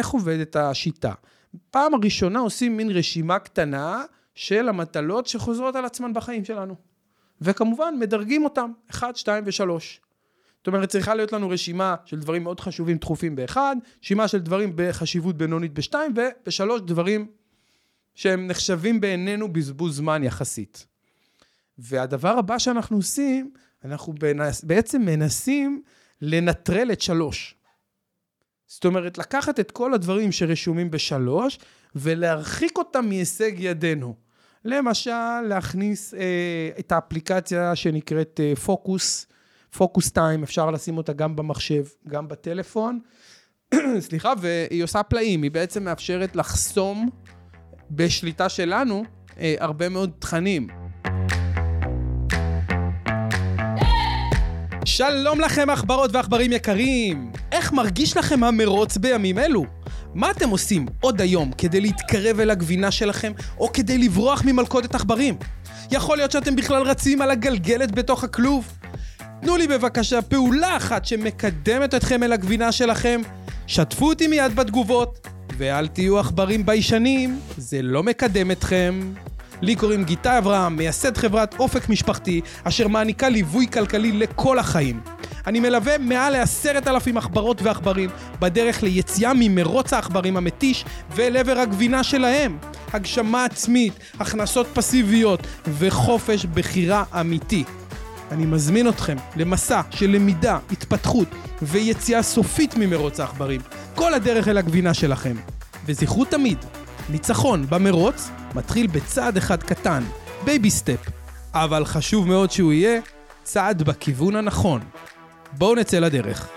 איך עובדת השיטה? פעם הראשונה עושים מין רשימה קטנה של המטלות שחוזרות על עצמן בחיים שלנו. וכמובן, מדרגים אותם, 1, 2 ו-3. זאת אומרת, צריכה להיות לנו רשימה של דברים מאוד חשובים, דחופים באחד, רשימה של דברים בחשיבות בינונית בשתיים, ובשלוש דברים שהם נחשבים בעינינו בזבוז זמן יחסית. והדבר הבא שאנחנו עושים, אנחנו בעצם מנסים לנטרל את שלוש. זאת אומרת, לקחת את כל הדברים שרשומים בשלוש, ולהרחיק אותם מהישג ידינו. למשל, להכניס אה, את האפליקציה שנקראת אה, פוקוס, פוקוס טיים, אפשר לשים אותה גם במחשב, גם בטלפון. סליחה, והיא עושה פלאים, היא בעצם מאפשרת לחסום בשליטה שלנו אה, הרבה מאוד תכנים. שלום לכם עכברות ועכברים יקרים! איך מרגיש לכם המרוץ בימים אלו? מה אתם עושים עוד היום כדי להתקרב אל הגבינה שלכם, או כדי לברוח ממלכודת עכברים? יכול להיות שאתם בכלל רצים על הגלגלת בתוך הכלוב? תנו לי בבקשה פעולה אחת שמקדמת אתכם אל הגבינה שלכם, שתפו אותי מיד בתגובות, ואל תהיו עכברים ביישנים, זה לא מקדם אתכם. לי קוראים גיטה אברהם, מייסד חברת אופק משפחתי, אשר מעניקה ליווי כלכלי לכל החיים. אני מלווה מעל לעשרת אלפים עכברות ועכברים בדרך ליציאה ממרוץ העכברים המתיש ואל עבר הגבינה שלהם. הגשמה עצמית, הכנסות פסיביות וחופש בחירה אמיתי. אני מזמין אתכם למסע של למידה, התפתחות ויציאה סופית ממרוץ העכברים. כל הדרך אל הגבינה שלכם. וזכרו תמיד, ניצחון במרוץ מתחיל בצעד אחד קטן, baby step, אבל חשוב מאוד שהוא יהיה צעד בכיוון הנכון. בואו נצא לדרך.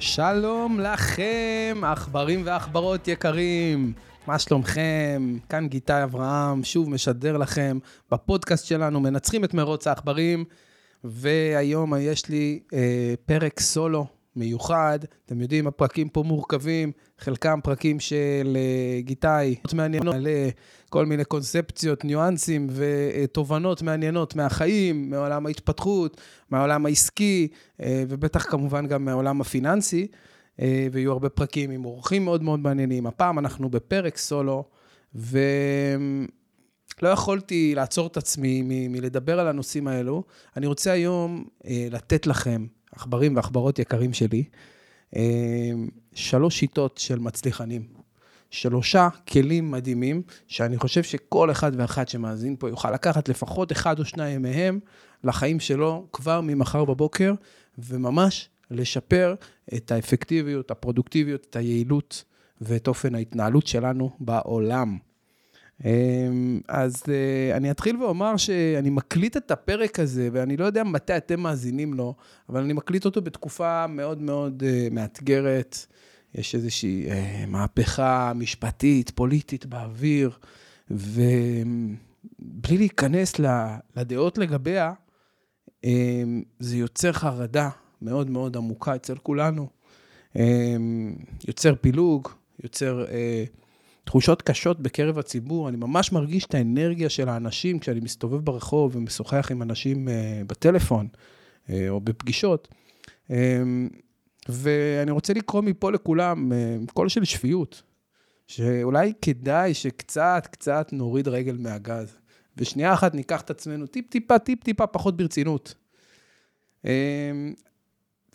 שלום לכם, עכברים ועכברות יקרים. מה שלומכם? כאן גיטאי אברהם, שוב משדר לכם בפודקאסט שלנו, מנצחים את מרוץ העכברים, והיום יש לי אה, פרק סולו מיוחד. אתם יודעים, הפרקים פה מורכבים, חלקם פרקים של אה, גיטאי, מעניינות, כל מיני קונספציות, ניואנסים ותובנות מעניינות מהחיים, מעולם ההתפתחות, מהעולם העסקי, אה, ובטח כמובן גם מהעולם הפיננסי. אה, ויהיו הרבה פרקים עם אורחים מאוד מאוד מעניינים. הפעם אנחנו בפרק סולו, ולא יכולתי לעצור את עצמי מ- מלדבר על הנושאים האלו. אני רוצה היום אה, לתת לכם, עכברים ועכברות יקרים שלי, אה, שלוש שיטות של מצליחנים. שלושה כלים מדהימים, שאני חושב שכל אחד ואחת שמאזין פה יוכל לקחת לפחות אחד או שניים מהם לחיים שלו כבר ממחר בבוקר, וממש לשפר את האפקטיביות, הפרודוקטיביות, את היעילות ואת אופן ההתנהלות שלנו בעולם. אמ, אז אה, אני אתחיל ואומר שאני מקליט את הפרק הזה, ואני לא יודע מתי אתם מאזינים לו, אבל אני מקליט אותו בתקופה מאוד מאוד אה, מאתגרת. יש איזושהי אה, מהפכה משפטית, פוליטית באוויר, ובלי להיכנס לדעות לגביה, זה יוצר חרדה מאוד מאוד עמוקה אצל כולנו. אמ, יוצר פילוג, יוצר אה, תחושות קשות בקרב הציבור. אני ממש מרגיש את האנרגיה של האנשים כשאני מסתובב ברחוב ומשוחח עם אנשים אה, בטלפון אה, או בפגישות. אמ, ואני רוצה לקרוא מפה לכולם קול של שפיות, שאולי כדאי שקצת, קצת נוריד רגל מהגז. ושנייה אחת ניקח את עצמנו טיפ-טיפה, טיפ-טיפה פחות ברצינות.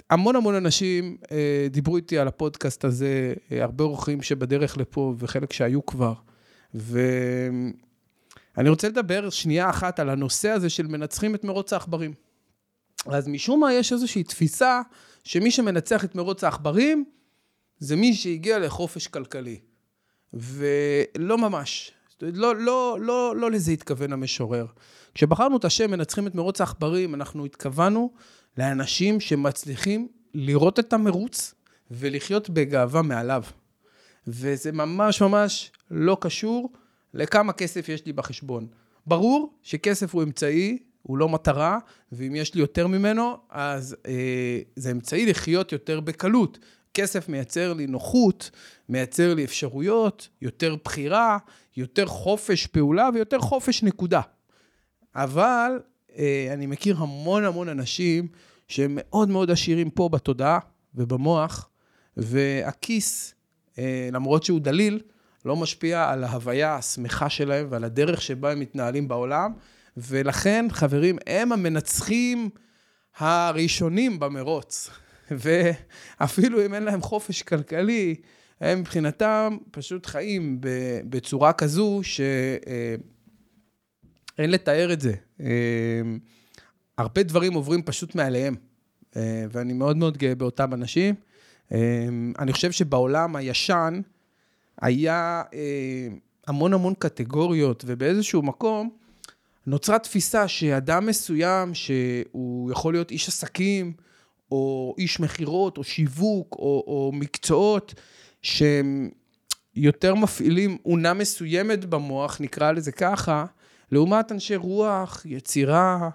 המון המון אנשים אה, דיברו איתי על הפודקאסט הזה, אה, הרבה אורחים שבדרך לפה וחלק שהיו כבר. ואני רוצה לדבר שנייה אחת על הנושא הזה של מנצחים את מרוץ העכברים. אז משום מה יש איזושהי תפיסה שמי שמנצח את מרוץ העכברים זה מי שהגיע לחופש כלכלי. ולא ממש. לא, לא, לא, לא לזה התכוון המשורר. כשבחרנו את השם מנצחים את מרוץ העכברים, אנחנו התכוונו לאנשים שמצליחים לראות את המרוץ ולחיות בגאווה מעליו. וזה ממש ממש לא קשור לכמה כסף יש לי בחשבון. ברור שכסף הוא אמצעי, הוא לא מטרה, ואם יש לי יותר ממנו, אז אה, זה אמצעי לחיות יותר בקלות. כסף מייצר לי נוחות, מייצר לי אפשרויות, יותר בחירה, יותר חופש פעולה ויותר חופש נקודה. אבל אני מכיר המון המון אנשים שהם מאוד מאוד עשירים פה בתודעה ובמוח, והכיס, אה, למרות שהוא דליל, לא משפיע על ההוויה השמחה שלהם ועל הדרך שבה הם מתנהלים בעולם, ולכן, חברים, הם המנצחים הראשונים במרוץ. ואפילו אם אין להם חופש כלכלי, הם מבחינתם פשוט חיים בצורה כזו שאין לתאר את זה. הרבה דברים עוברים פשוט מעליהם, ואני מאוד מאוד גאה באותם אנשים. אני חושב שבעולם הישן היה המון המון קטגוריות, ובאיזשהו מקום נוצרה תפיסה שאדם מסוים, שהוא יכול להיות איש עסקים, או איש מכירות, או שיווק, או, או מקצועות שהם יותר מפעילים אונה מסוימת במוח, נקרא לזה ככה, לעומת אנשי רוח, יצירה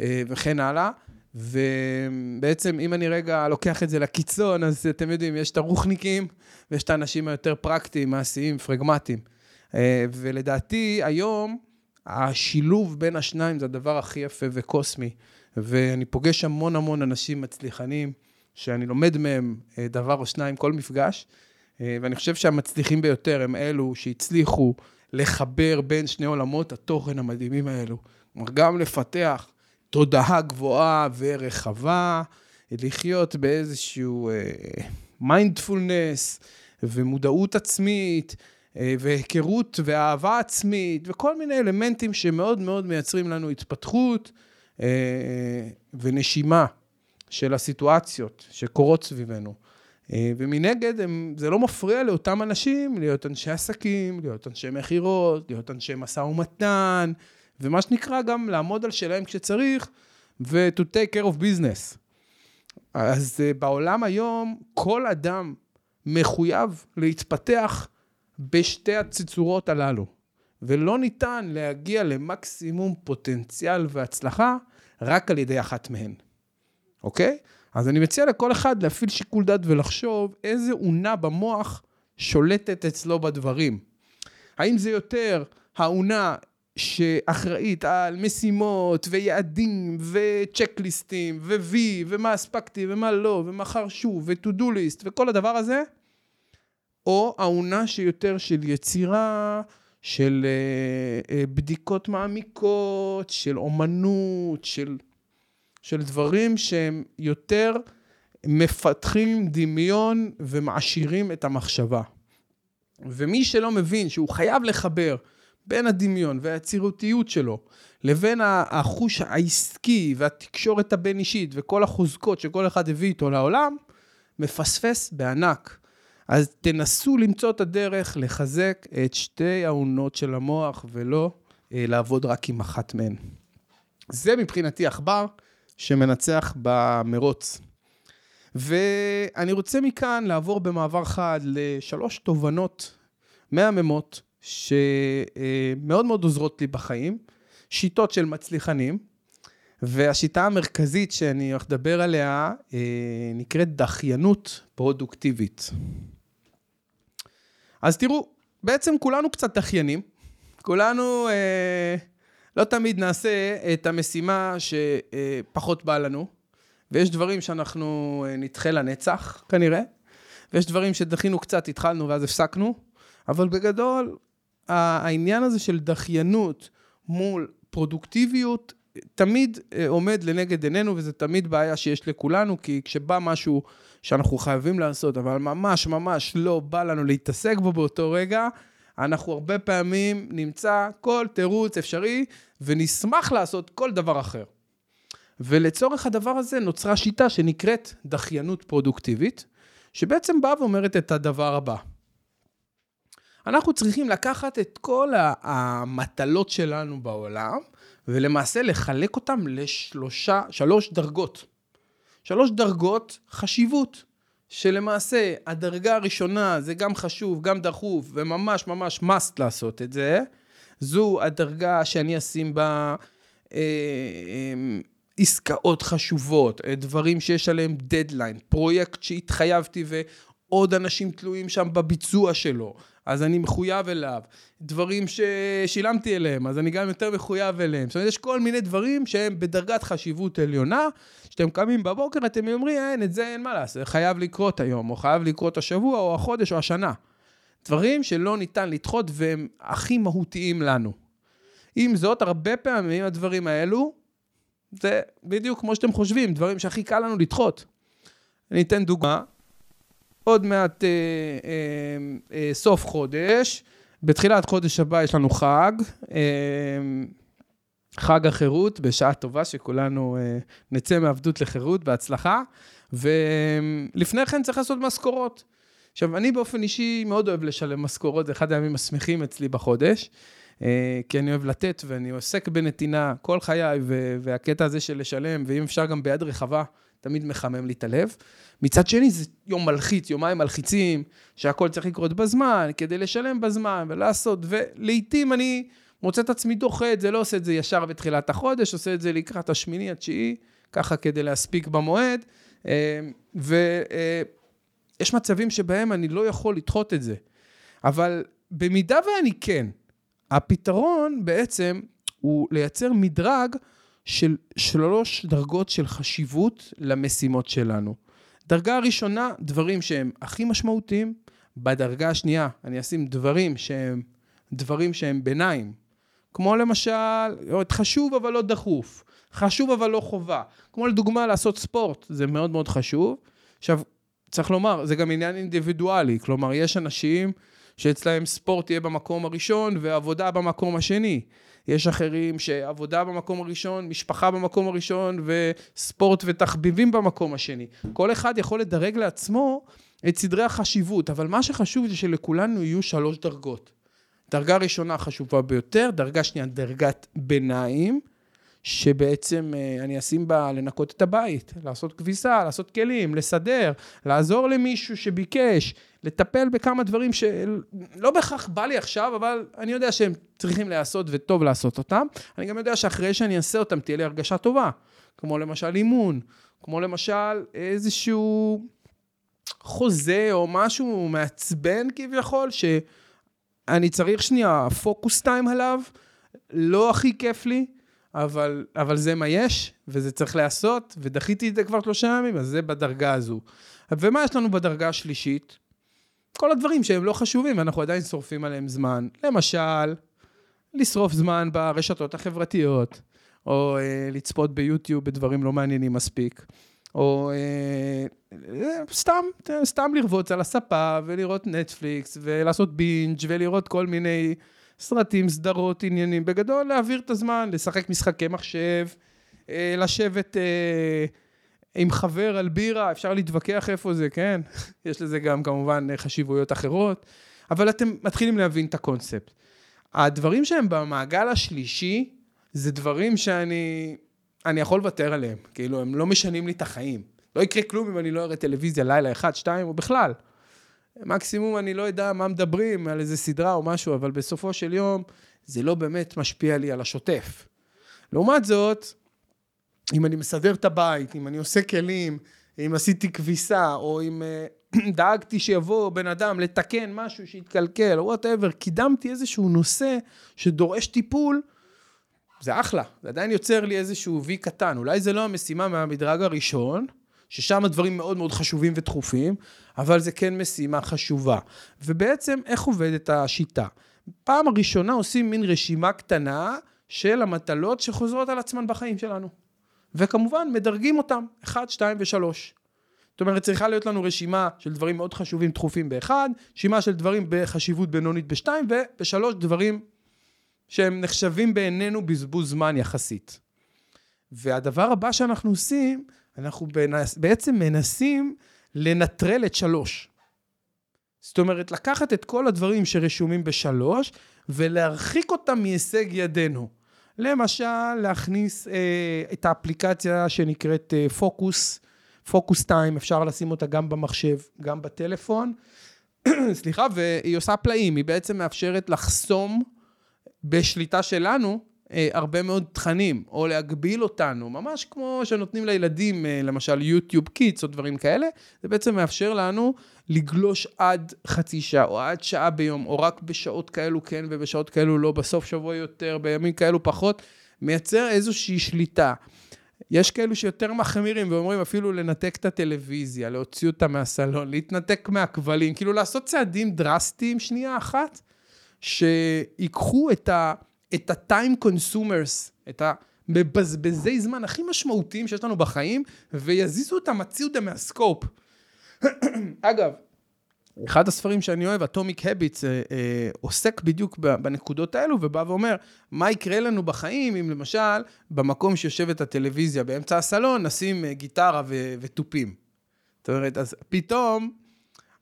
אה, וכן הלאה. ובעצם, אם אני רגע לוקח את זה לקיצון, אז אתם יודעים, יש את הרוחניקים ויש את האנשים היותר פרקטיים, מעשיים, פרגמטיים. אה, ולדעתי, היום, השילוב בין השניים זה הדבר הכי יפה וקוסמי. ואני פוגש המון המון אנשים מצליחנים, שאני לומד מהם אה, דבר או שניים כל מפגש, ואני חושב שהמצליחים ביותר הם אלו שהצליחו לחבר בין שני עולמות התוכן המדהימים האלו. כלומר, גם לפתח תודעה גבוהה ורחבה, לחיות באיזשהו מיינדפולנס uh, ומודעות עצמית, uh, והיכרות ואהבה עצמית, וכל מיני אלמנטים שמאוד מאוד מייצרים לנו התפתחות. אה, ונשימה של הסיטואציות שקורות סביבנו. אה, ומנגד, הם, זה לא מפריע לאותם אנשים להיות אנשי עסקים, להיות אנשי מכירות, להיות אנשי משא ומתן, ומה שנקרא גם לעמוד על שלהם כשצריך, ו-to take care of business. אז אה, בעולם היום, כל אדם מחויב להתפתח בשתי הצצורות הללו. ולא ניתן להגיע למקסימום פוטנציאל והצלחה רק על ידי אחת מהן, אוקיי? אז אני מציע לכל אחד להפעיל שיקול דעת ולחשוב איזה אונה במוח שולטת אצלו בדברים. האם זה יותר האונה שאחראית על משימות ויעדים וצ'קליסטים ו-V ומה הספקתי ומה לא ומחר שוב ו-to do list וכל הדבר הזה, או האונה שיותר של יצירה, של uh, uh, בדיקות מעמיקות, של אומנות, של, של דברים שהם יותר מפתחים דמיון ומעשירים את המחשבה. ומי שלא מבין שהוא חייב לחבר בין הדמיון והיצירותיות שלו לבין החוש העסקי והתקשורת הבין-אישית וכל החוזקות שכל אחד הביא איתו לעולם, מפספס בענק. אז תנסו למצוא את הדרך לחזק את שתי העונות של המוח, ולא אה, לעבוד רק עם אחת מהן. זה מבחינתי עכבר שמנצח במרוץ. ואני רוצה מכאן לעבור במעבר חד לשלוש תובנות מהממות, שמאוד מאוד עוזרות לי בחיים, שיטות של מצליחנים, והשיטה המרכזית שאני הולך לדבר עליה אה, נקראת דחיינות פרודוקטיבית. אז תראו, בעצם כולנו קצת דחיינים. כולנו אה, לא תמיד נעשה את המשימה שפחות בא לנו, ויש דברים שאנחנו אה, נדחה לנצח, כנראה, ויש דברים שדחינו קצת, התחלנו ואז הפסקנו, אבל בגדול, העניין הזה של דחיינות מול פרודוקטיביות תמיד אה, עומד לנגד עינינו, וזה תמיד בעיה שיש לכולנו, כי כשבא משהו שאנחנו חייבים לעשות, אבל ממש ממש לא בא לנו להתעסק בו באותו רגע, אנחנו הרבה פעמים נמצא כל תירוץ אפשרי, ונשמח לעשות כל דבר אחר. ולצורך הדבר הזה נוצרה שיטה שנקראת דחיינות פרודוקטיבית, שבעצם באה ואומרת את הדבר הבא. אנחנו צריכים לקחת את כל המטלות שלנו בעולם, ולמעשה לחלק אותם לשלושה, שלוש דרגות. שלוש דרגות חשיבות, שלמעשה הדרגה הראשונה זה גם חשוב, גם דחוף, וממש ממש must לעשות את זה. זו הדרגה שאני אשים בה אה, אה, עסקאות חשובות, דברים שיש עליהם דדליין, פרויקט שהתחייבתי עוד אנשים תלויים שם בביצוע שלו, אז אני מחויב אליו. דברים ששילמתי אליהם, אז אני גם יותר מחויב אליהם. זאת אומרת, יש כל מיני דברים שהם בדרגת חשיבות עליונה, שאתם קמים בבוקר, אתם אומרים, אין, את זה אין מה לעשות, חייב לקרות היום, או חייב לקרות השבוע, או החודש, או השנה. דברים שלא ניתן לדחות והם הכי מהותיים לנו. עם זאת, הרבה פעמים הדברים האלו, זה בדיוק כמו שאתם חושבים, דברים שהכי קל לנו לדחות. אני אתן דוגמה. עוד מעט אה, אה, אה, סוף חודש, בתחילת חודש הבא יש לנו חג, אה, חג החירות, בשעה טובה, שכולנו אה, נצא מעבדות לחירות בהצלחה, ולפני כן צריך לעשות משכורות. עכשיו, אני באופן אישי מאוד אוהב לשלם משכורות, זה אחד הימים השמחים אצלי בחודש, אה, כי אני אוהב לתת ואני עוסק בנתינה כל חיי, והקטע הזה של לשלם, ואם אפשר גם ביד רחבה, תמיד מחמם לי את הלב. מצד שני, זה יום מלחיץ, יומיים מלחיצים, שהכל צריך לקרות בזמן, כדי לשלם בזמן ולעשות, ולעיתים אני מוצא את עצמי דוחה את זה, לא עושה את זה ישר בתחילת החודש, עושה את זה לקראת השמיני, התשיעי, ככה כדי להספיק במועד. אה, ויש מצבים שבהם אני לא יכול לדחות את זה. אבל במידה ואני כן, הפתרון בעצם הוא לייצר מדרג של שלוש דרגות של חשיבות למשימות שלנו. דרגה ראשונה, דברים שהם הכי משמעותיים. בדרגה השנייה, אני אשים דברים שהם דברים שהם ביניים. כמו למשל, חשוב אבל לא דחוף, חשוב אבל לא חובה. כמו לדוגמה לעשות ספורט, זה מאוד מאוד חשוב. עכשיו, צריך לומר, זה גם עניין אינדיבידואלי, כלומר, יש אנשים שאצלהם ספורט יהיה במקום הראשון ועבודה במקום השני. יש אחרים שעבודה במקום הראשון, משפחה במקום הראשון וספורט ותחביבים במקום השני. כל אחד יכול לדרג לעצמו את סדרי החשיבות, אבל מה שחשוב זה שלכולנו יהיו שלוש דרגות. דרגה ראשונה חשובה ביותר, דרגה שנייה דרגת ביניים, שבעצם אה, אני אשים בה לנקות את הבית, לעשות כביסה, לעשות כלים, לסדר, לעזור למישהו שביקש, לטפל בכמה דברים שלא בהכרח בא לי עכשיו, אבל אני יודע שהם צריכים להיעשות וטוב לעשות אותם. אני גם יודע שאחרי שאני אעשה אותם תהיה לי הרגשה טובה, כמו למשל אימון, כמו למשל איזשהו חוזה או משהו מעצבן כביכול, שאני צריך שנייה פוקוס טיים עליו, לא הכי כיף לי. אבל, אבל זה מה יש, וזה צריך להיעשות, ודחיתי את זה כבר שלושה ימים, אז זה בדרגה הזו. ומה יש לנו בדרגה השלישית? כל הדברים שהם לא חשובים, אנחנו עדיין שורפים עליהם זמן. למשל, לשרוף זמן ברשתות החברתיות, או אה, לצפות ביוטיוב בדברים לא מעניינים מספיק, או אה, סתם, סתם לרבוץ על הספה ולראות נטפליקס, ולעשות בינג' ולראות כל מיני סרטים, סדרות, עניינים. בגדול, להעביר את הזמן, לשחק משחקי מחשב, אה, לשבת אה, עם חבר על בירה, אפשר להתווכח איפה זה, כן? יש לזה גם כמובן חשיבויות אחרות, אבל אתם מתחילים להבין את הקונספט. הדברים שהם במעגל השלישי, זה דברים שאני אני יכול לוותר עליהם. כאילו, הם לא משנים לי את החיים. לא יקרה כלום אם אני לא אראה טלוויזיה לילה אחד, שתיים, או בכלל. מקסימום אני לא יודע מה מדברים, על איזה סדרה או משהו, אבל בסופו של יום זה לא באמת משפיע לי על השוטף. לעומת זאת, אם אני מסדר את הבית, אם אני עושה כלים, אם עשיתי כביסה, או אם uh, דאגתי שיבוא בן אדם לתקן משהו שהתקלקל, או whatever, קידמתי איזשהו נושא שדורש טיפול, זה אחלה, זה עדיין יוצר לי איזשהו וי קטן. אולי זה לא המשימה מהמדרג הראשון, ששם הדברים מאוד מאוד חשובים ודחופים, אבל זה כן משימה חשובה. ובעצם, איך עובדת השיטה? פעם הראשונה עושים מין רשימה קטנה של המטלות שחוזרות על עצמן בחיים שלנו. וכמובן, מדרגים אותם, 1, 2 ו-3. זאת אומרת, צריכה להיות לנו רשימה של דברים מאוד חשובים, דחופים באחד, רשימה של דברים בחשיבות בינונית בשתיים, ובשלוש דברים שהם נחשבים בעינינו בזבוז זמן יחסית. והדבר הבא שאנחנו עושים, אנחנו בעצם מנסים לנטרל את שלוש. זאת אומרת, לקחת את כל הדברים שרשומים בשלוש ולהרחיק אותם מהישג ידינו. למשל, להכניס אה, את האפליקציה שנקראת אה, Focus, Focus Time, אפשר לשים אותה גם במחשב, גם בטלפון. סליחה, והיא עושה פלאים, היא בעצם מאפשרת לחסום בשליטה שלנו אה, הרבה מאוד תכנים, או להגביל אותנו, ממש כמו שנותנים לילדים, אה, למשל YouTube Kids או דברים כאלה, זה בעצם מאפשר לנו לגלוש עד חצי שעה, או עד שעה ביום, או רק בשעות כאלו כן ובשעות כאלו לא, בסוף שבוע יותר, בימים כאלו פחות, מייצר איזושהי שליטה. יש כאלו שיותר מחמירים ואומרים אפילו לנתק את הטלוויזיה, להוציא אותה מהסלון, להתנתק מהכבלים, כאילו לעשות צעדים דרסטיים שנייה אחת, שיקחו את ה... את ה-time consumers, את המבזבזי זמן הכי משמעותיים שיש לנו בחיים, ויזיזו אותם הציודה מהסקופ. אגב, אחד הספרים שאני אוהב, Habits, אה, אה, עוסק בדיוק בנקודות האלו, ובא ואומר, מה יקרה לנו בחיים אם למשל, במקום שיושבת הטלוויזיה באמצע הסלון, נשים אה, גיטרה ותופים. זאת אומרת, אז פתאום...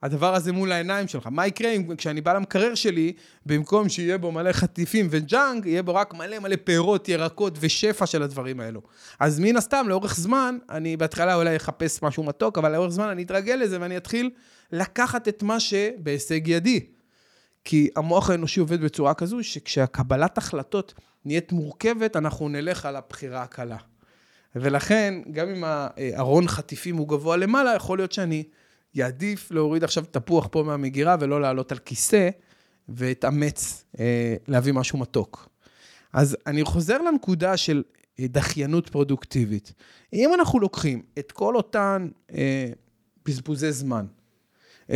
הדבר הזה מול העיניים שלך. מה יקרה אם כשאני בא למקרר שלי, במקום שיהיה בו מלא חטיפים וג'אנק, יהיה בו רק מלא מלא פירות, ירקות ושפע של הדברים האלו. אז מן הסתם, לאורך זמן, אני בהתחלה אולי אחפש משהו מתוק, אבל לאורך זמן אני אתרגל לזה ואני אתחיל לקחת את מה שבהישג ידי. כי המוח האנושי עובד בצורה כזו, שכשהקבלת החלטות נהיית מורכבת, אנחנו נלך על הבחירה הקלה. ולכן, גם אם הארון חטיפים הוא גבוה למעלה, יכול להיות שאני... יעדיף להוריד עכשיו תפוח פה מהמגירה ולא לעלות על כיסא, ואתאמץ אה, להביא משהו מתוק. אז אני חוזר לנקודה של אה, דחיינות פרודוקטיבית. אם אנחנו לוקחים את כל אותן אה, בזבוזי זמן,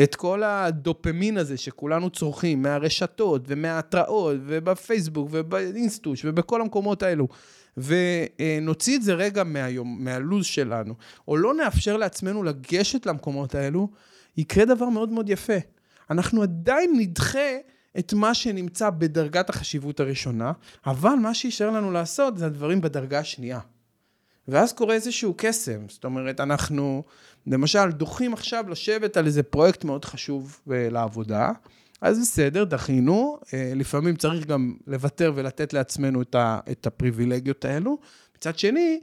את כל הדופמין הזה שכולנו צורכים מהרשתות ומההתראות ובפייסבוק ובאינסטוש ובכל המקומות האלו, ונוציא את זה רגע מהיום, מהלו"ז שלנו, או לא נאפשר לעצמנו לגשת למקומות האלו, יקרה דבר מאוד מאוד יפה. אנחנו עדיין נדחה את מה שנמצא בדרגת החשיבות הראשונה, אבל מה שישאר לנו לעשות זה הדברים בדרגה השנייה. ואז קורה איזשהו קסם, זאת אומרת, אנחנו למשל דוחים עכשיו לשבת על איזה פרויקט מאוד חשוב אה, לעבודה, אז בסדר, דחינו, אה, לפעמים צריך גם לוותר ולתת לעצמנו את, ה, את הפריבילגיות האלו. מצד שני,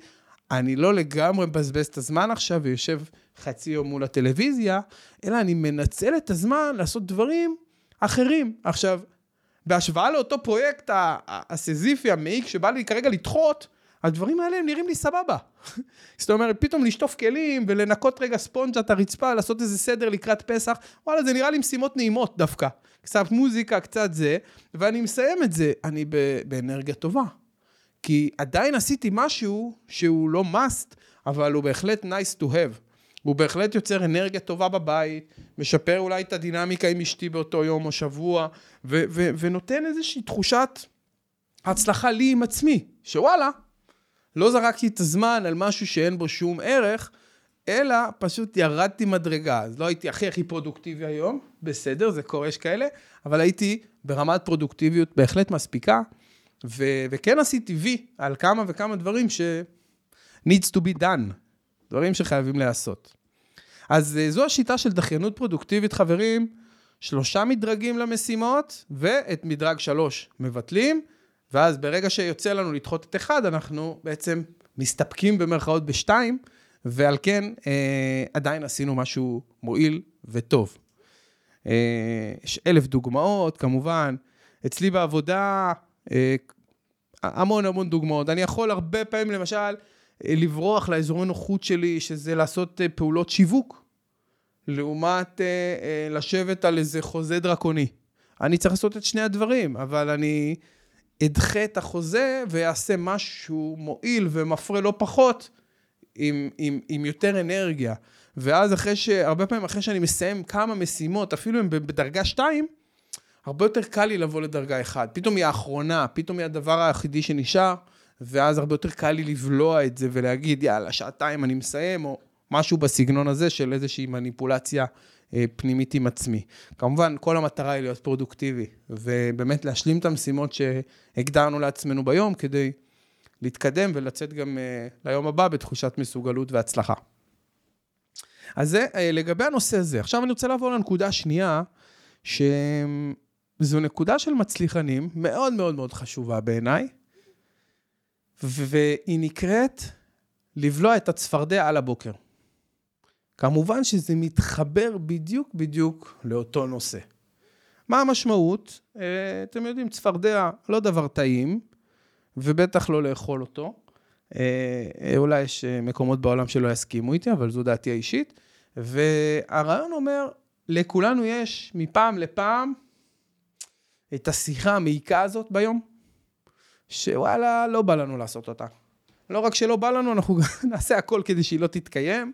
אני לא לגמרי מבזבז את הזמן עכשיו ויושב חצי יום מול הטלוויזיה, אלא אני מנצל את הזמן לעשות דברים אחרים. עכשיו, בהשוואה לאותו פרויקט הסזיפי, המעיק, שבא לי כרגע לדחות, הדברים האלה הם נראים לי סבבה. זאת אומרת, פתאום לשטוף כלים ולנקות רגע ספונג'ה את הרצפה, לעשות איזה סדר לקראת פסח, וואלה, זה נראה לי משימות נעימות דווקא. קצת מוזיקה, קצת זה, ואני מסיים את זה, אני באנרגיה טובה. כי עדיין עשיתי משהו שהוא לא must, אבל הוא בהחלט nice to have. הוא בהחלט יוצר אנרגיה טובה בבית, משפר אולי את הדינמיקה עם אשתי באותו יום או שבוע, ו- ו- ונותן איזושהי תחושת הצלחה לי עם עצמי, שוואלה, לא זרקתי את הזמן על משהו שאין בו שום ערך, אלא פשוט ירדתי מדרגה. אז לא הייתי הכי הכי פרודוקטיבי היום, בסדר, זה קורה, יש כאלה, אבל הייתי ברמת פרודוקטיביות בהחלט מספיקה, ו- וכן עשיתי וי על כמה וכמה דברים ש... needs to be done, דברים שחייבים להיעשות. אז אה, זו השיטה של דחיינות פרודוקטיבית, חברים, שלושה מדרגים למשימות, ואת מדרג שלוש מבטלים, ואז ברגע שיוצא לנו לדחות את אחד, אנחנו בעצם מסתפקים במרכאות בשתיים, ועל כן אה, עדיין עשינו משהו מועיל וטוב. אה, יש אלף דוגמאות, כמובן. אצלי בעבודה, אה, המון המון דוגמאות. אני יכול הרבה פעמים, למשל, אה, לברוח לאזורי נוחות שלי, שזה לעשות אה, פעולות שיווק, לעומת אה, אה, לשבת על איזה חוזה דרקוני. אני צריך לעשות את שני הדברים, אבל אני אדחה את החוזה ואעשה משהו מועיל ומפרה לא פחות, עם, עם, עם יותר אנרגיה. ואז אחרי ש... הרבה פעמים אחרי שאני מסיים כמה משימות, אפילו אם בדרגה 2, הרבה יותר קל לי לבוא לדרגה 1. פתאום היא האחרונה, פתאום היא הדבר היחידי שנשאר, ואז הרבה יותר קל לי לבלוע את זה ולהגיד, יאללה, שעתיים אני מסיים, או משהו בסגנון הזה של איזושהי מניפולציה אה, פנימית עם עצמי. כמובן, כל המטרה היא להיות פרודוקטיבי, ובאמת להשלים את המשימות שהגדרנו לעצמנו ביום, כדי להתקדם ולצאת גם אה, ליום הבא בתחושת מסוגלות והצלחה. אז זה אה, לגבי הנושא הזה. עכשיו אני רוצה לעבור לנקודה השנייה, שזו נקודה של מצליחנים, מאוד מאוד מאוד חשובה בעיניי, והיא נקראת לבלוע את הצפרדע על הבוקר. כמובן שזה מתחבר בדיוק בדיוק לאותו נושא. מה המשמעות? אה, אתם יודעים, צפרדע לא דבר טעים, ובטח לא לאכול אותו. אולי יש מקומות בעולם שלא יסכימו איתי, אבל זו דעתי האישית. והרעיון אומר, לכולנו יש מפעם לפעם את השיחה המעיקה הזאת ביום, שוואלה, לא בא לנו לעשות אותה. לא רק שלא בא לנו, אנחנו נעשה הכל כדי שהיא לא תתקיים.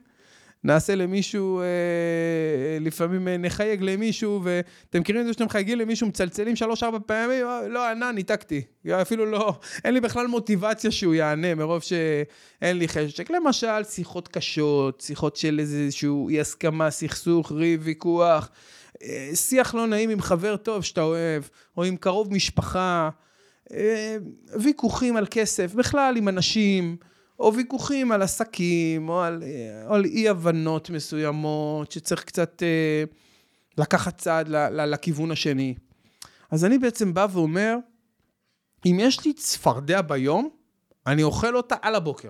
נעשה למישהו, אה, לפעמים אה, נחייג למישהו, ואתם מכירים את זה שאתם מחייגים למישהו, מצלצלים שלוש-ארבע פעמים, אה, לא ענה, ניתקתי. אפילו לא, אין לי בכלל מוטיבציה שהוא יענה, מרוב שאין לי חשק. למשל, שיחות קשות, שיחות של איזשהו אי הסכמה, סכסוך, ריב, ויכוח, אה, שיח לא נעים עם חבר טוב שאתה אוהב, או עם קרוב משפחה, אה, ויכוחים על כסף, בכלל עם אנשים. או ויכוחים על עסקים, או על, או על אי-הבנות מסוימות, שצריך קצת אה, לקחת צעד ל, ל, לכיוון השני. אז אני בעצם בא ואומר, אם יש לי צפרדע ביום, אני אוכל אותה על הבוקר.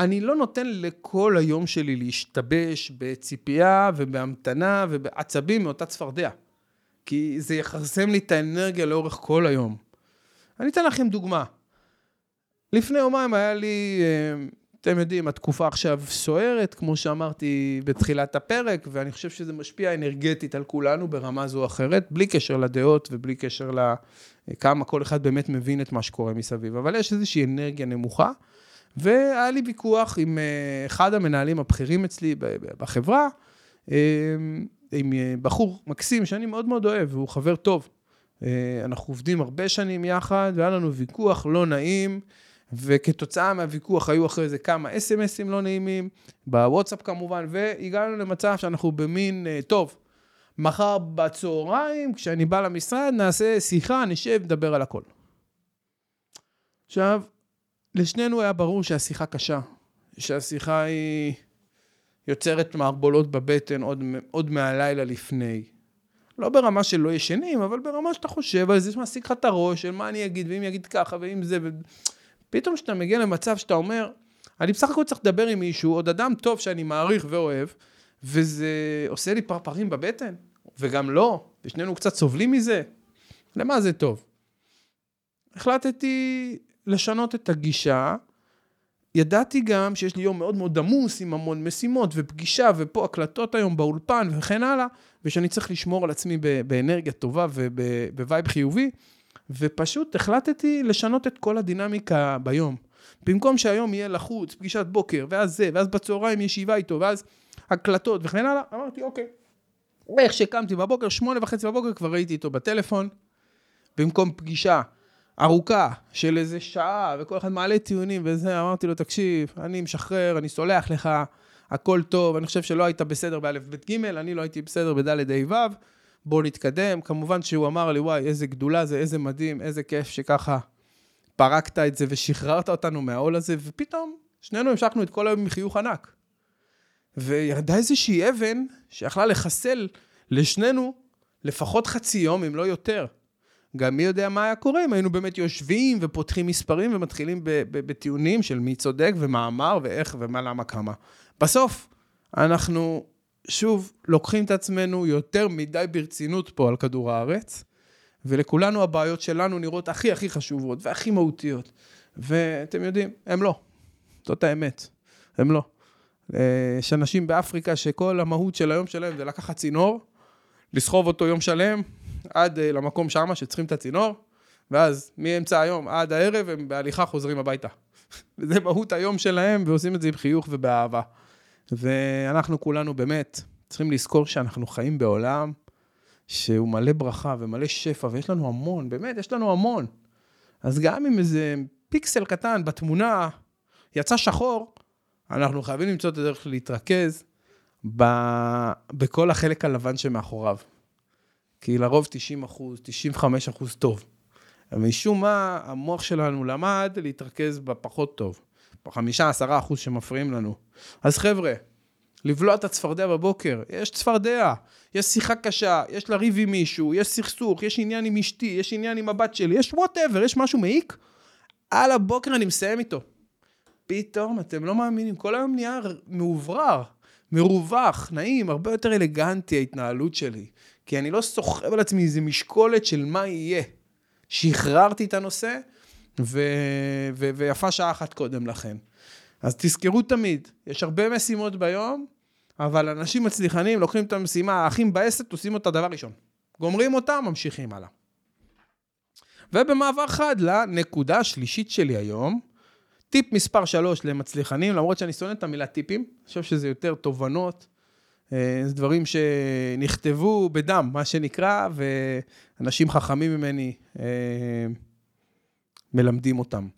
אני לא נותן לכל היום שלי להשתבש בציפייה ובהמתנה ובעצבים מאותה צפרדע. כי זה יכרסם לי את האנרגיה לאורך כל היום. אני אתן לכם דוגמה. לפני יומיים היה לי, אה, אתם יודעים, התקופה עכשיו סוערת, כמו שאמרתי בתחילת הפרק, ואני חושב שזה משפיע אנרגטית על כולנו ברמה זו או אחרת, בלי קשר לדעות ובלי קשר לכמה כל אחד באמת מבין את מה שקורה מסביב. אבל יש איזושהי אנרגיה נמוכה, והיה לי ויכוח עם אה, אחד המנהלים הבכירים אצלי בחברה, אה, עם בחור מקסים שאני מאוד מאוד אוהב, והוא חבר טוב. אנחנו עובדים הרבה שנים יחד, והיה לנו ויכוח לא נעים. וכתוצאה מהוויכוח היו אחרי זה כמה אס.אם.אסים לא נעימים, בוואטסאפ כמובן, והגענו למצב שאנחנו במין, אה, טוב, מחר בצהריים, כשאני בא למשרד, נעשה שיחה, נשב, נדבר על הכל. עכשיו, לשנינו היה ברור שהשיחה קשה, שהשיחה היא יוצרת מערבולות בבטן עוד, עוד מהלילה לפני. לא ברמה של לא ישנים, אבל ברמה שאתה חושב על זה, שמעסיק לך את הראש, של מה אני אגיד, ואם יגיד ככה, ואם זה... ו... פתאום כשאתה מגיע למצב שאתה אומר, אני בסך הכל צריך לדבר עם מישהו, עוד אדם טוב שאני מעריך ואוהב, וזה עושה לי פרפרים בבטן, וגם לא, ושנינו קצת סובלים מזה, למה זה טוב? החלטתי לשנות את הגישה, ידעתי גם שיש לי יום מאוד מאוד עמוס עם המון משימות ופגישה ופה הקלטות היום באולפן וכן הלאה, ושאני צריך לשמור על עצמי באנרגיה טובה ובווייב חיובי. ופשוט החלטתי לשנות את כל הדינמיקה ביום. במקום שהיום יהיה לחוץ, פגישת בוקר, ואז זה, ואז בצהריים ישיבה איתו, ואז הקלטות וכן הלאה, אמרתי, אוקיי. איך שקמתי בבוקר, שמונה וחצי בבוקר, כבר ראיתי איתו בטלפון. במקום פגישה ארוכה של איזה שעה, וכל אחד מעלה טיעונים וזה, אמרתי לו, תקשיב, אני משחרר, אני סולח לך, הכל טוב, אני חושב שלא היית בסדר באלף בית ג', אני לא הייתי בסדר בדלת ה' ו'. בוא נתקדם. כמובן שהוא אמר לי, וואי, איזה גדולה זה, איזה מדהים, איזה כיף שככה פרקת את זה ושחררת אותנו מהעול הזה, ופתאום שנינו המשכנו את כל היום עם חיוך ענק. וירדה איזושהי אבן שיכלה לחסל לשנינו לפחות חצי יום, אם לא יותר. גם מי יודע מה היה קורה אם היינו באמת יושבים ופותחים מספרים ומתחילים בטיעונים של מי צודק ומה אמר ואיך ומה למה כמה. בסוף, אנחנו שוב, לוקחים את עצמנו יותר מדי ברצינות פה על כדור הארץ, ולכולנו הבעיות שלנו נראות הכי הכי חשובות והכי מהותיות. ואתם יודעים, הם לא. זאת האמת, הם לא. אה, יש אנשים באפריקה שכל המהות של היום שלהם זה לקחת צינור, לסחוב אותו יום שלם עד אה, למקום שמה שצריכים את הצינור, ואז מאמצע היום עד הערב הם בהליכה חוזרים הביתה. וזה מהות היום שלהם, ועושים את זה עם חיוך ובאהבה. ואנחנו כולנו באמת צריכים לזכור שאנחנו חיים בעולם שהוא מלא ברכה ומלא שפע, ויש לנו המון, באמת, יש לנו המון. אז גם אם איזה פיקסל קטן בתמונה יצא שחור, אנחנו חייבים למצוא את הדרך להתרכז ב... בכל החלק הלבן שמאחוריו. כי לרוב 90 אחוז, 95 אחוז טוב. משום מה, המוח שלנו למד להתרכז בפחות טוב. בחמישה, עשרה אחוז שמפריעים לנו. אז חבר'ה, לבלוע את הצפרדע בבוקר, יש צפרדע, יש שיחה קשה, יש לריב עם מישהו, יש סכסוך, יש עניין עם אשתי, יש עניין עם הבת שלי, יש whatever, יש משהו מעיק, על הבוקר אני מסיים איתו. פתאום, אתם לא מאמינים, כל היום נהיה מאוורר, מרווח, נעים, הרבה יותר אלגנטי ההתנהלות שלי. כי אני לא סוחב על עצמי איזה משקולת של מה יהיה. שחררתי את הנושא, ו, ו, ויפה שעה אחת קודם לכן. אז תזכרו תמיד, יש הרבה משימות ביום, אבל אנשים מצליחנים לוקחים את המשימה, האחים בעסק, עושים אותה דבר ראשון. גומרים אותה, ממשיכים הלאה. ובמעבר חד לנקודה השלישית שלי היום, טיפ מספר 3 למצליחנים, למרות שאני שונא את המילה טיפים, אני חושב שזה יותר תובנות, אה, זה דברים שנכתבו בדם, מה שנקרא, ואנשים חכמים ממני אה, מלמדים אותם.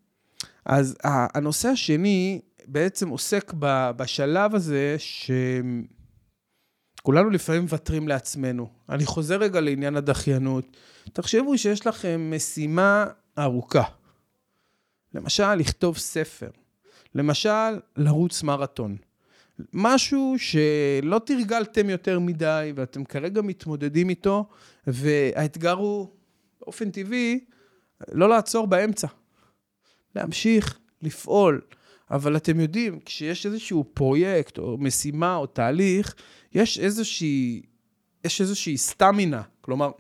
אז הנושא השני בעצם עוסק בשלב הזה שכולנו לפעמים מוותרים לעצמנו. אני חוזר רגע לעניין הדחיינות. תחשבו שיש לכם משימה ארוכה. למשל, לכתוב ספר. למשל, לרוץ מרתון. משהו שלא תרגלתם יותר מדי ואתם כרגע מתמודדים איתו, והאתגר הוא, באופן טבעי, לא לעצור באמצע. להמשיך לפעול. אבל אתם יודעים, כשיש איזשהו פרויקט או משימה או תהליך, יש איזושהי, יש איזושהי סטמינה. כלומר,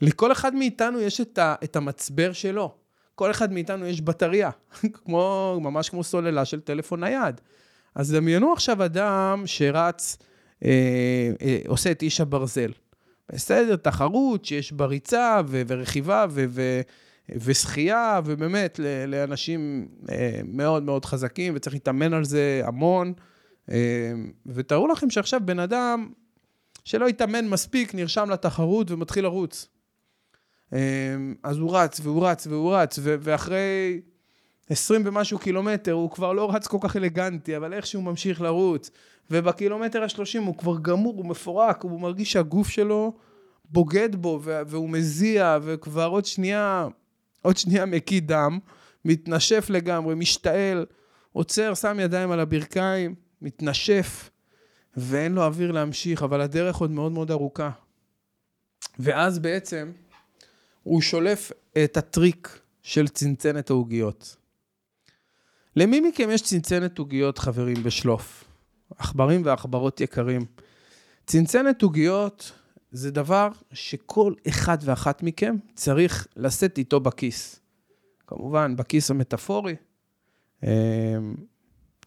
לכל אחד מאיתנו יש את, ה, את המצבר שלו. כל אחד מאיתנו יש בטריה, כמו, ממש כמו סוללה של טלפון נייד. אז דמיינו עכשיו אדם שרץ, אה, אה, עושה את איש הברזל. בסדר, תחרות שיש בה ריצה ו- ורכיבה ו- ו- ושחייה, ובאמת לאנשים אה, מאוד מאוד חזקים, וצריך להתאמן על זה המון. אה, ותארו לכם שעכשיו בן אדם שלא התאמן מספיק, נרשם לתחרות ומתחיל לרוץ. אה, אז הוא רץ, והוא רץ, והוא רץ, ואחרי 20 ומשהו קילומטר, הוא כבר לא רץ כל כך אלגנטי, אבל איכשהו ממשיך לרוץ. ובקילומטר ה-30 הוא כבר גמור, הוא מפורק, הוא מרגיש שהגוף שלו בוגד בו, והוא מזיע, וכבר עוד שנייה עוד שנייה מקיא דם, מתנשף לגמרי, משתעל, עוצר, שם ידיים על הברכיים, מתנשף, ואין לו אוויר להמשיך, אבל הדרך עוד מאוד מאוד ארוכה. ואז בעצם הוא שולף את הטריק של צנצנת העוגיות. למי מכם יש צנצנת עוגיות, חברים, בשלוף? עכברים ועכברות יקרים. צנצנת עוגיות זה דבר שכל אחד ואחת מכם צריך לשאת איתו בכיס. כמובן, בכיס המטאפורי. אמ,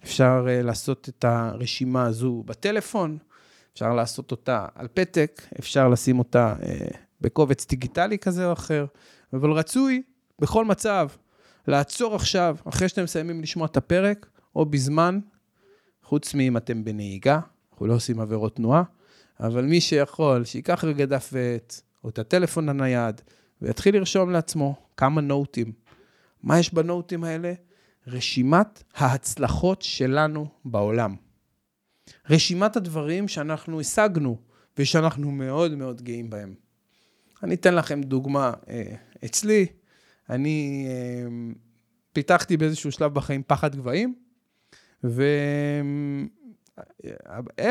אפשר אה, לעשות את הרשימה הזו בטלפון, אפשר לעשות אותה על פתק, אפשר לשים אותה אה, בקובץ דיגיטלי כזה או אחר, אבל רצוי בכל מצב לעצור עכשיו, אחרי שאתם מסיימים לשמוע את הפרק, או בזמן, חוץ מאם אתם בנהיגה, אנחנו לא עושים עבירות תנועה, אבל מי שיכול, שייקח רגע דף ועט, או את הטלפון הנייד, ויתחיל לרשום לעצמו כמה נוטים. מה יש בנוטים האלה? רשימת ההצלחות שלנו בעולם. רשימת הדברים שאנחנו השגנו, ושאנחנו מאוד מאוד גאים בהם. אני אתן לכם דוגמה. אה, אצלי, אני אה, פיתחתי באיזשהו שלב בחיים פחד גבהים, ו...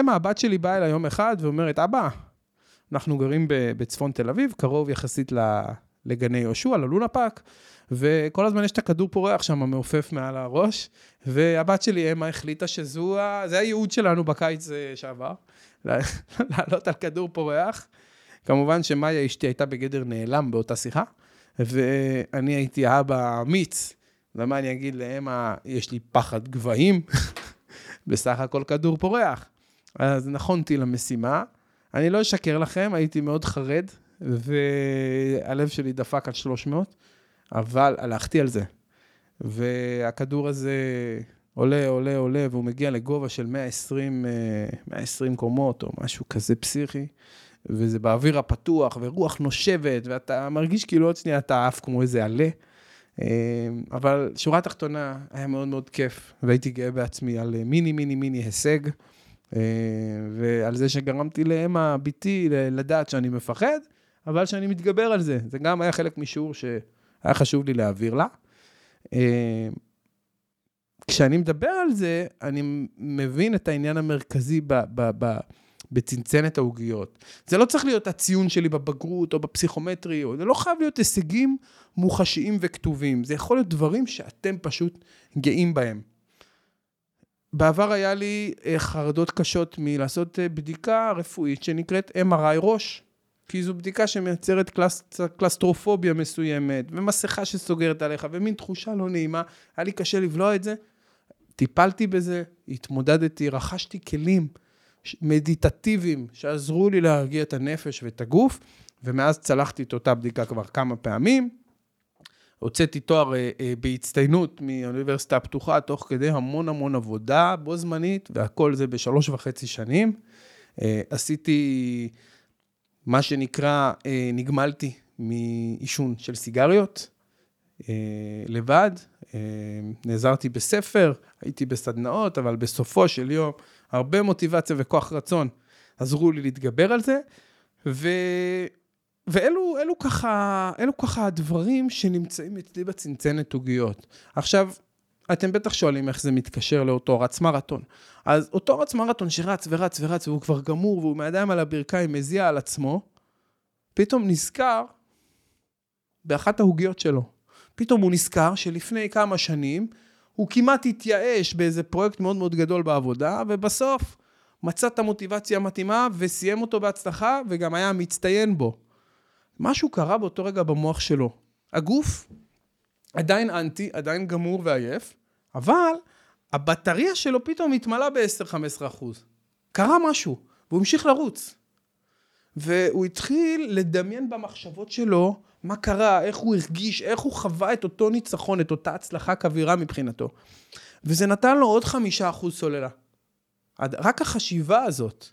אמה, הבת שלי באה אליי יום אחד ואומרת, אבא, אנחנו גרים בצפון תל אביב, קרוב יחסית לגני יהושע, ללונה פאק, וכל הזמן יש את הכדור פורח שם מעופף מעל הראש, והבת שלי, אמה, החליטה שזו, זה הייעוד שלנו בקיץ אה, שעבר, לעלות על כדור פורח. כמובן שמאיה אשתי הייתה בגדר נעלם באותה שיחה, ואני הייתי האבא האמיץ, ומה אני אגיד לאמה, יש לי פחד גבהים. בסך הכל כדור פורח. אז נכונתי למשימה. אני לא אשקר לכם, הייתי מאוד חרד, והלב שלי דפק על 300, אבל הלכתי על זה. והכדור הזה עולה, עולה, עולה, והוא מגיע לגובה של 120, 120 אה, קומות, או משהו כזה פסיכי, וזה באוויר הפתוח, ורוח נושבת, ואתה מרגיש כאילו עוד שנייה אתה עף כמו איזה עלה. אמ, אבל שורה תחתונה, היה מאוד מאוד כיף, והייתי גאה בעצמי על מיני מיני מיני הישג, אמ, ועל זה שגרמתי לאמה בתי לדעת שאני מפחד, אבל שאני מתגבר על זה. זה גם היה חלק משיעור שהיה חשוב לי להעביר לה. כשאני מדבר על זה, אני מבין את העניין המרכזי ב... ב, ב בצנצנת העוגיות. זה לא צריך להיות הציון שלי בבגרות או בפסיכומטרי, או זה לא חייב להיות הישגים מוחשיים וכתובים, זה יכול להיות דברים שאתם פשוט גאים בהם. בעבר היה לי אה, חרדות קשות מלעשות אה, בדיקה רפואית שנקראת MRI ראש. כי זו בדיקה שמייצרת קלס, קלסטרופוביה מסוימת, ומסכה שסוגרת עליך, ומין תחושה לא נעימה. היה לי קשה לבלוע את זה. טיפלתי בזה, התמודדתי, רכשתי כלים מדיטטיביים שעזרו לי להרגיע את הנפש ואת הגוף, ומאז צלחתי את אותה בדיקה כבר כמה פעמים. הוצאתי תואר אה, אה, בהצטיינות מאוניברסיטה הפתוחה, תוך כדי המון המון עבודה בו זמנית, והכל זה בשלוש וחצי שנים. אה, עשיתי מה שנקרא, נגמלתי מעישון של סיגריות, לבד, נעזרתי בספר, הייתי בסדנאות, אבל בסופו של יום, הרבה מוטיבציה וכוח רצון עזרו לי להתגבר על זה, ו... ואלו אלו ככה, אלו ככה הדברים שנמצאים אצלי בצנצנת עוגיות. עכשיו, אתם בטח שואלים איך זה מתקשר לאותו רץ מרתון. אז אותו רץ מרתון שרץ ורץ ורץ והוא כבר גמור והוא מהידיים על הברכיים מזיע על עצמו, פתאום נזכר באחת העוגיות שלו. פתאום הוא נזכר שלפני כמה שנים הוא כמעט התייאש באיזה פרויקט מאוד מאוד גדול בעבודה, ובסוף מצא את המוטיבציה המתאימה וסיים אותו בהצלחה וגם היה מצטיין בו. משהו קרה באותו רגע במוח שלו. הגוף עדיין אנטי, עדיין גמור ועייף, אבל הבטריה שלו פתאום התמלאה ב-10-15 אחוז. קרה משהו, והוא המשיך לרוץ. והוא התחיל לדמיין במחשבות שלו מה קרה, איך הוא הרגיש, איך הוא חווה את אותו ניצחון, את אותה הצלחה כבירה מבחינתו. וזה נתן לו עוד חמישה אחוז סוללה. רק החשיבה הזאת.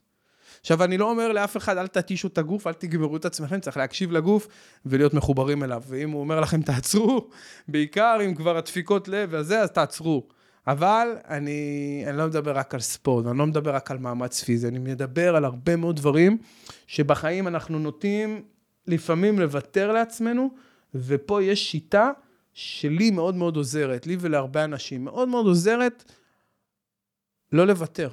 עכשיו, אני לא אומר לאף אחד, אל תתישו את הגוף, אל תגמרו את עצמכם, צריך להקשיב לגוף ולהיות מחוברים אליו. ואם הוא אומר לכם, תעצרו, בעיקר אם כבר הדפיקות לב וזה, אז תעצרו. אבל אני, אני לא מדבר רק על ספורט, אני לא מדבר רק על מאמץ פיזי, אני מדבר על הרבה מאוד דברים שבחיים אנחנו נוטים לפעמים לוותר לעצמנו, ופה יש שיטה שלי מאוד מאוד עוזרת, לי ולהרבה אנשים, מאוד מאוד עוזרת לא לוותר.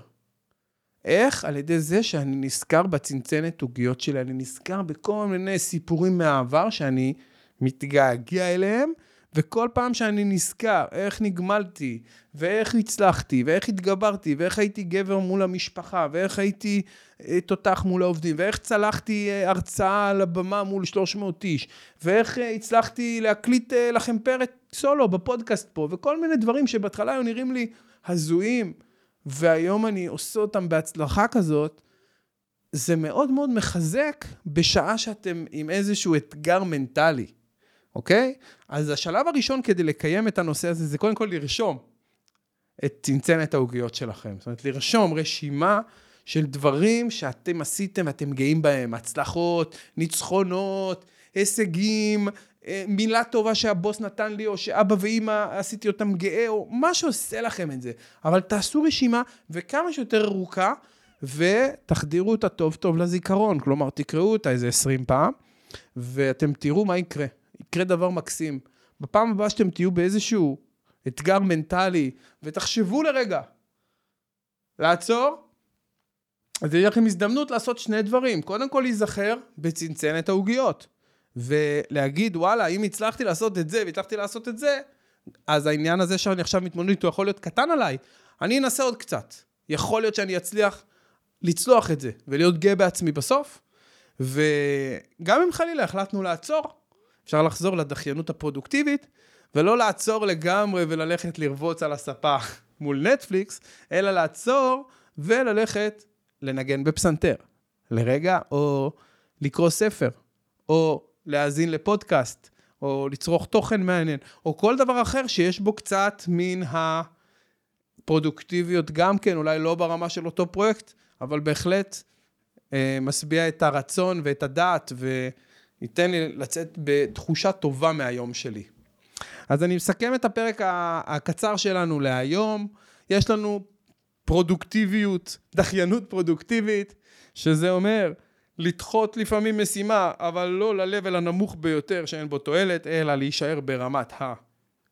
איך? על ידי זה שאני נזכר בצנצנת עוגיות שלי, אני נזכר בכל מיני סיפורים מהעבר שאני מתגעגע אליהם, וכל פעם שאני נזכר איך נגמלתי, ואיך הצלחתי, ואיך התגברתי, ואיך הייתי גבר מול המשפחה, ואיך הייתי אה, תותח מול העובדים, ואיך צלחתי אה, הרצאה על הבמה מול 300 איש, ואיך אה, הצלחתי להקליט לכם פרק סולו בפודקאסט פה, וכל מיני דברים שבהתחלה היו נראים לי הזויים, והיום אני עושה אותם בהצלחה כזאת, זה מאוד מאוד מחזק בשעה שאתם עם איזשהו אתגר מנטלי. אוקיי? אז השלב הראשון כדי לקיים את הנושא הזה, זה קודם כל לרשום את צנצנת העוגיות שלכם. זאת אומרת, לרשום רשימה של דברים שאתם עשיתם ואתם גאים בהם, הצלחות, ניצחונות, הישגים, אה, מילה טובה שהבוס נתן לי, או שאבא ואימא עשיתי אותם גאה, או מה שעושה לכם את זה. אבל תעשו רשימה, וכמה שיותר ארוכה, ותחדירו אותה טוב טוב לזיכרון. כלומר, תקראו אותה איזה 20 פעם, ואתם תראו מה יקרה. יקרה דבר מקסים. בפעם הבאה שאתם תהיו באיזשהו אתגר מנטלי, ותחשבו לרגע, לעצור, אז יש לכם הזדמנות לעשות שני דברים. קודם כל להיזכר בצנצנת העוגיות, ולהגיד, וואלה, אם הצלחתי לעשות את זה והצלחתי לעשות את זה, אז העניין הזה שאני עכשיו מתמודד איתו יכול להיות קטן עליי. אני אנסה עוד קצת. יכול להיות שאני אצליח לצלוח את זה ולהיות גאה בעצמי בסוף, וגם אם חלילה החלטנו לעצור, אפשר לחזור לדחיינות הפרודוקטיבית, ולא לעצור לגמרי וללכת לרבוץ על הספה מול נטפליקס, אלא לעצור וללכת לנגן בפסנתר. לרגע, או לקרוא ספר, או להאזין לפודקאסט, או לצרוך תוכן מעניין, או כל דבר אחר שיש בו קצת מן הפרודוקטיביות גם כן, אולי לא ברמה של אותו פרויקט, אבל בהחלט אה, משביע את הרצון ואת הדעת, ו... ייתן לי לצאת בתחושה טובה מהיום שלי. אז אני מסכם את הפרק הקצר שלנו להיום. יש לנו פרודוקטיביות, דחיינות פרודוקטיבית, שזה אומר לדחות לפעמים משימה, אבל לא ל-level הנמוך ביותר שאין בו תועלת, אלא להישאר ברמת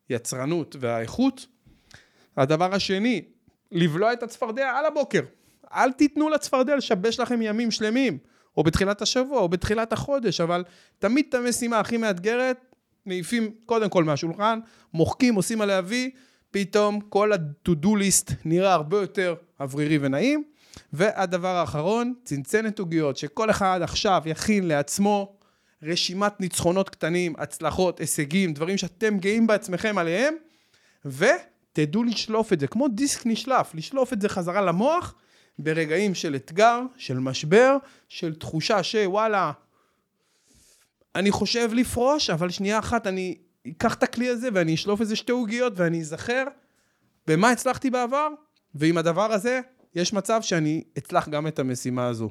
היצרנות והאיכות. הדבר השני, לבלוע את הצפרדע על הבוקר. אל תיתנו לצפרדע לשבש לכם ימים שלמים. או בתחילת השבוע, או בתחילת החודש, אבל תמיד את המשימה הכי מאתגרת, מעיפים קודם כל מהשולחן, מוחקים, עושים עליה וי, פתאום כל ה-to-do list נראה הרבה יותר אוורירי ונעים. והדבר האחרון, צנצנת עוגיות, שכל אחד עכשיו יכין לעצמו רשימת ניצחונות קטנים, הצלחות, הישגים, דברים שאתם גאים בעצמכם עליהם, ותדעו לשלוף את זה, כמו דיסק נשלף, לשלוף את זה חזרה למוח ברגעים של אתגר, של משבר, של תחושה שוואלה, אני חושב לפרוש, אבל שנייה אחת אני אקח את הכלי הזה ואני אשלוף איזה שתי עוגיות ואני אזכר במה הצלחתי בעבר, ועם הדבר הזה יש מצב שאני אצלח גם את המשימה הזו.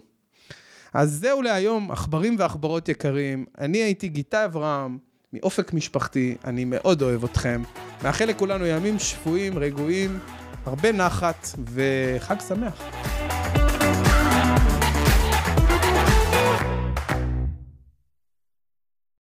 אז זהו להיום, עכברים ועכברות יקרים. אני הייתי גיטה אברהם, מאופק משפחתי, אני מאוד אוהב אתכם. מאחל לכולנו ימים שפויים, רגועים, הרבה נחת וחג שמח.